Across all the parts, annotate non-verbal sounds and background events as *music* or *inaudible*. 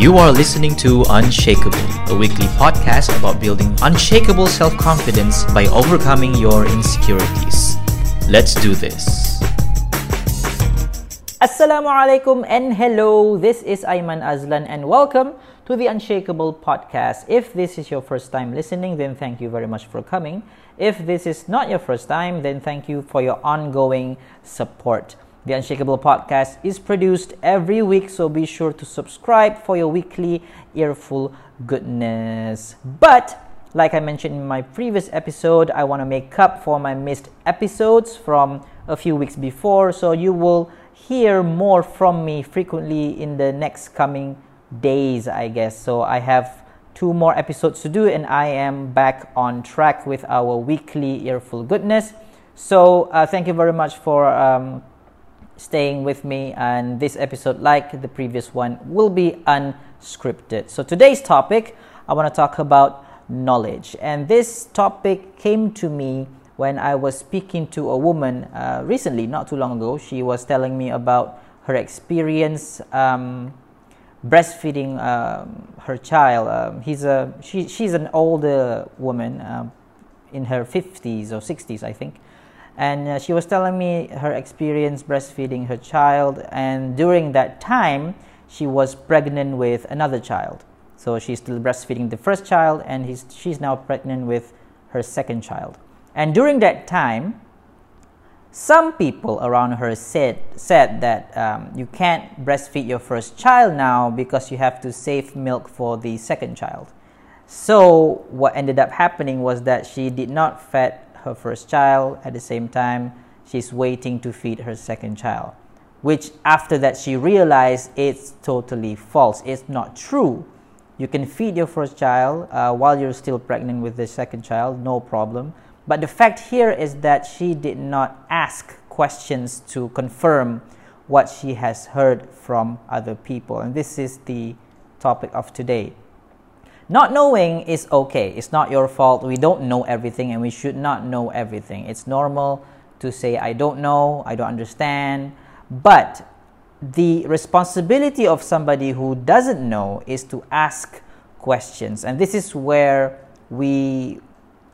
You are listening to Unshakable, a weekly podcast about building unshakable self confidence by overcoming your insecurities. Let's do this. Assalamu alaikum and hello. This is Aiman Azlan and welcome to the Unshakable podcast. If this is your first time listening, then thank you very much for coming. If this is not your first time, then thank you for your ongoing support. The Unshakable podcast is produced every week, so be sure to subscribe for your weekly earful goodness. But, like I mentioned in my previous episode, I want to make up for my missed episodes from a few weeks before, so you will hear more from me frequently in the next coming days, I guess. So, I have two more episodes to do, and I am back on track with our weekly earful goodness. So, uh, thank you very much for. Um, staying with me. And this episode, like the previous one, will be unscripted. So today's topic, I want to talk about knowledge. And this topic came to me when I was speaking to a woman uh, recently, not too long ago. She was telling me about her experience um, breastfeeding um, her child. Um, he's a she, she's an older woman um, in her 50s or 60s, I think and uh, she was telling me her experience breastfeeding her child and during that time she was pregnant with another child. So she's still breastfeeding the first child and she's now pregnant with her second child. And during that time some people around her said said that um, you can't breastfeed your first child now because you have to save milk for the second child. So what ended up happening was that she did not fed her first child. At the same time, she's waiting to feed her second child. Which, after that, she realized it's totally false. It's not true. You can feed your first child uh, while you're still pregnant with the second child, no problem. But the fact here is that she did not ask questions to confirm what she has heard from other people. And this is the topic of today. Not knowing is okay. It's not your fault. We don't know everything and we should not know everything. It's normal to say, I don't know, I don't understand. But the responsibility of somebody who doesn't know is to ask questions. And this is where we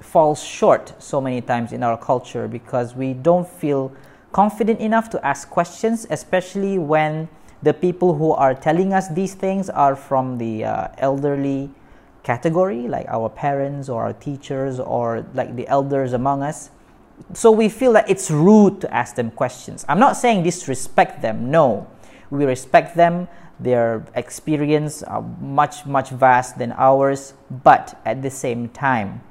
fall short so many times in our culture because we don't feel confident enough to ask questions, especially when the people who are telling us these things are from the uh, elderly category, like our parents or our teachers or like the elders among us. So we feel that it's rude to ask them questions. I'm not saying disrespect them, no. We respect them, their experience are much, much vast than ours, but at the same time,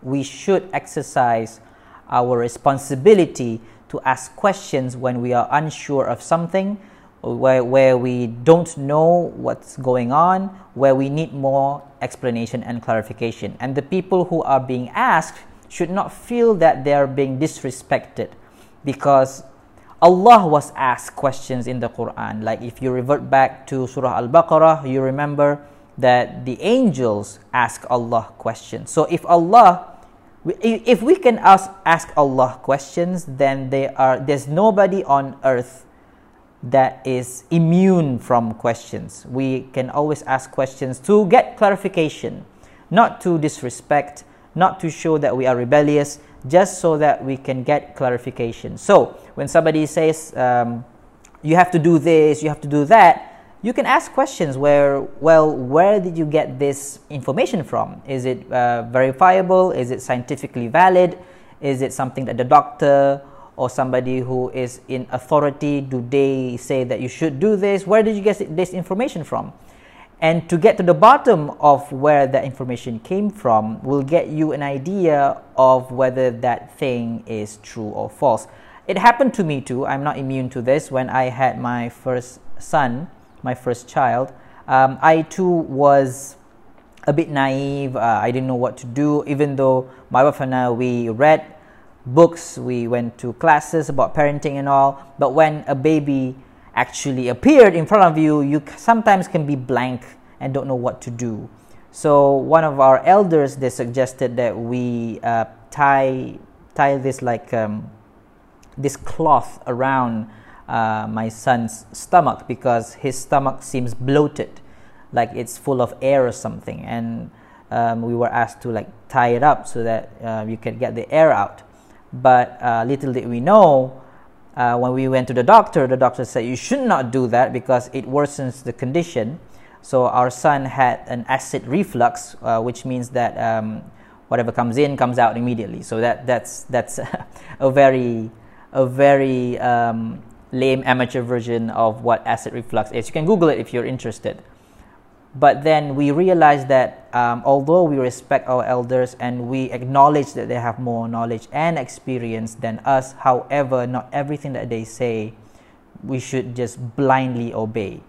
we should exercise our responsibility to ask questions when we are unsure of something where, where we don't know what's going on, where we need more explanation and clarification. And the people who are being asked should not feel that they are being disrespected because Allah was asked questions in the Quran. Like if you revert back to Surah Al Baqarah, you remember that the angels ask Allah questions. So if Allah if we can ask, ask Allah questions, then are, there's nobody on earth that is immune from questions. We can always ask questions to get clarification, not to disrespect, not to show that we are rebellious, just so that we can get clarification. So, when somebody says, um, you have to do this, you have to do that, you can ask questions where, well, where did you get this information from? Is it uh, verifiable? Is it scientifically valid? Is it something that the doctor or somebody who is in authority do they say that you should do this? Where did you get this information from? And to get to the bottom of where that information came from will get you an idea of whether that thing is true or false. It happened to me too. I'm not immune to this. When i had my first son my first child um, i too was a bit naive. Uh, i didn't know what to do. Even though my wife and i we read books, we went to classes about parenting and all. But when a baby actually appeared in front of you, you sometimes can be blank and don't know what to do. So one of our elders they suggested that we uh, tie tie this like um, this cloth around uh, my son's stomach because his stomach seems bloated. like it's full of air or something, and um, we were asked to like tie it up so that uh, you can get the air out. But uh, little did we know, uh, when we went to the doctor, the doctor said you should not do that because it worsens the condition. So our son had an acid reflux, uh, which means that um, whatever comes in comes out immediately. So that that's that's *laughs* a very a very um, lame amateur version of what acid reflux is. You can Google it if you're interested. But then we realize that um, although we respect our elders and we acknowledge that they have more knowledge and experience than us, however, not everything that they say we should just blindly obey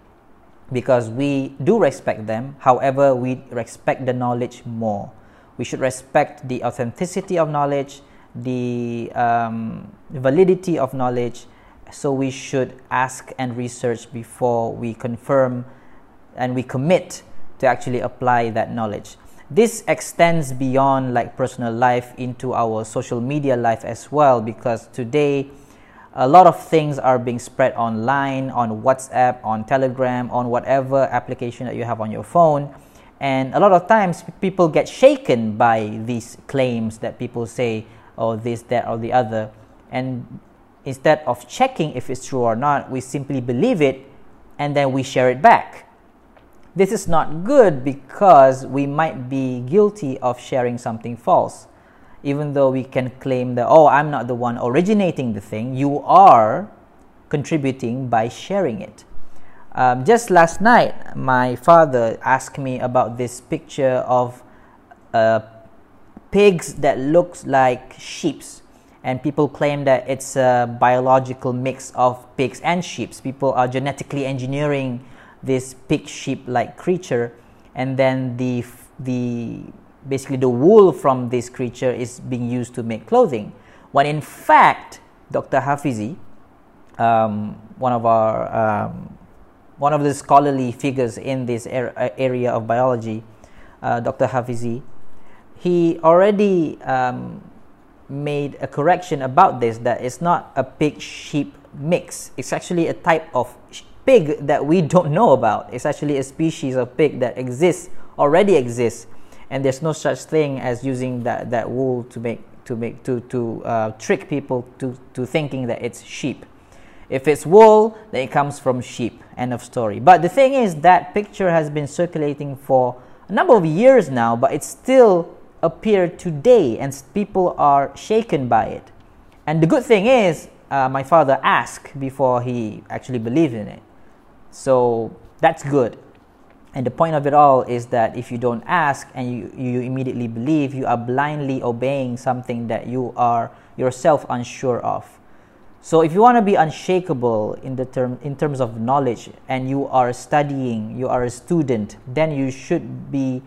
because we do respect them. However, we respect the knowledge more. We should respect the authenticity of knowledge, the um, validity of knowledge. So we should ask and research before we confirm and we commit to actually apply that knowledge. This extends beyond like personal life into our social media life as well because today a lot of things are being spread online on WhatsApp, on Telegram, on whatever application that you have on your phone. And a lot of times people get shaken by these claims that people say, oh, this, that, or the other. And instead of checking if it's true or not, we simply believe it and then we share it back. This is not good because we might be guilty of sharing something false. Even though we can claim that, oh, I'm not the one originating the thing, you are contributing by sharing it. Um, just last night, my father asked me about this picture of uh, pigs that looks like sheeps and people claim that it's a biological mix of pigs and sheep. People are genetically engineering this pig sheep like creature and then the the basically the wool from this creature is being used to make clothing. When in fact dr hafizi um, one of our um, one of the scholarly figures in this er- area of biology uh, dr hafizi he already um, made a correction about this that it's not a pig sheep mix. It's actually a type of pig that we don't know about. It's actually a species of pig that exists, already exists, and there's no such thing as using that, that wool to make to make to to uh, trick people to to thinking that it's sheep. If it's wool, then it comes from sheep. End of story. But the thing is that picture has been circulating for a number of years now, but it still appeared today, and people are shaken by it. And the good thing is, uh, my father asked before he actually believed in it. So that's good. And the point of it all is that if you don't ask and you, you immediately believe, you are blindly obeying something that you are yourself unsure of. So if you want to be unshakable in the term in terms of knowledge and you are studying, you are a student, then you should be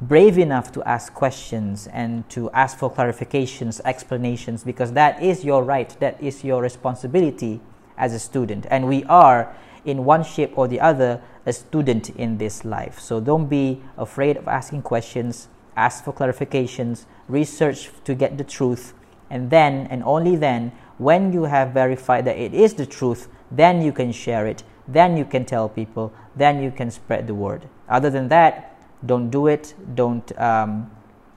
brave enough to ask questions and to ask for clarifications, explanations because that is your right, that is your responsibility as a student. And we are in one shape or the other a student in this life. So don't be afraid of asking questions, ask for clarifications, research to get the truth, and then and only then, when you have verified that it is the truth, then you can share it, then you can tell people, then you can spread the word. Other than that, don't do it, don't um,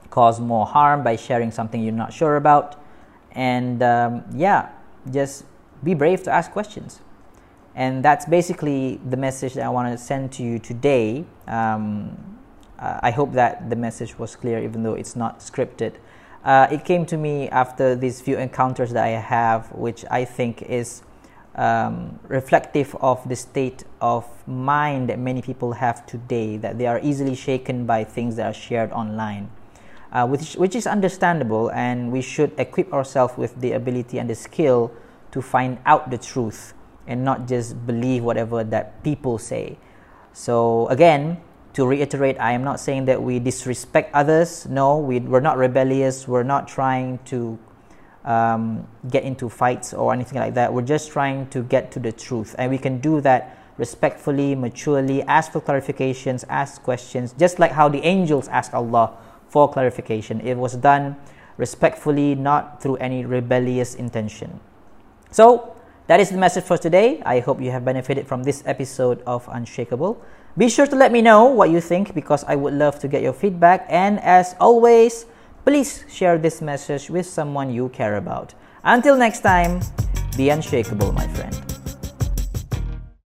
cause more harm by sharing something you're not sure about, and um, yeah, just be brave to ask questions. And that's basically the message that I want to send to you today. Um, uh, I hope that the message was clear, even though it's not scripted. Uh, it came to me after these few encounters that I have, which I think is um, reflective of the state of mind that many people have today, that they are easily shaken by things that are shared online. Uh, which, which is understandable, and we should equip ourselves with the ability and the skill to find out the truth and not just believe whatever that people say. So, again, to reiterate, I am not saying that we disrespect others. No, we, we're not rebellious. We're not trying to um, get into fights or anything like that. We're just trying to get to the truth. And we can do that respectfully, maturely, ask for clarifications, ask questions, just like how the angels ask Allah for clarification. It was done respectfully, not through any rebellious intention. So, that is the message for today. I hope you have benefited from this episode of Unshakable. Be sure to let me know what you think because I would love to get your feedback. And as always, please share this message with someone you care about. Until next time, be unshakable, my friend.